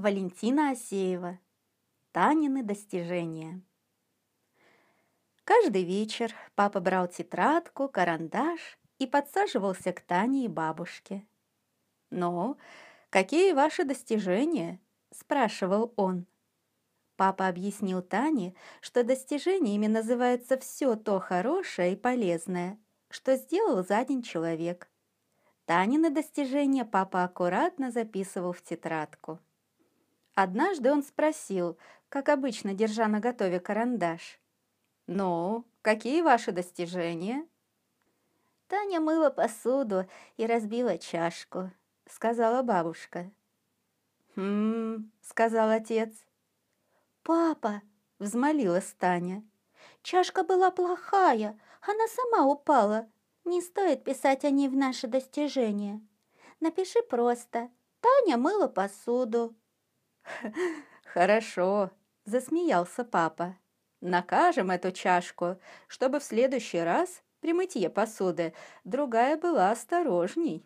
Валентина Осеева. Танины достижения. Каждый вечер папа брал тетрадку, карандаш и подсаживался к Тане и бабушке. «Ну, какие ваши достижения?» – спрашивал он. Папа объяснил Тане, что достижениями называется все то хорошее и полезное, что сделал за день человек. Танины достижения папа аккуратно записывал в тетрадку. Однажды он спросил, как обычно, держа на готове карандаш. «Ну, какие ваши достижения?» «Таня мыла посуду и разбила чашку», — сказала бабушка. «Хм», — сказал отец. «Папа!» — взмолилась Таня. «Чашка была плохая, она сама упала. Не стоит писать о ней в наши достижения. Напиши просто. Таня мыла посуду». «Хорошо», — засмеялся папа. «Накажем эту чашку, чтобы в следующий раз при мытье посуды другая была осторожней».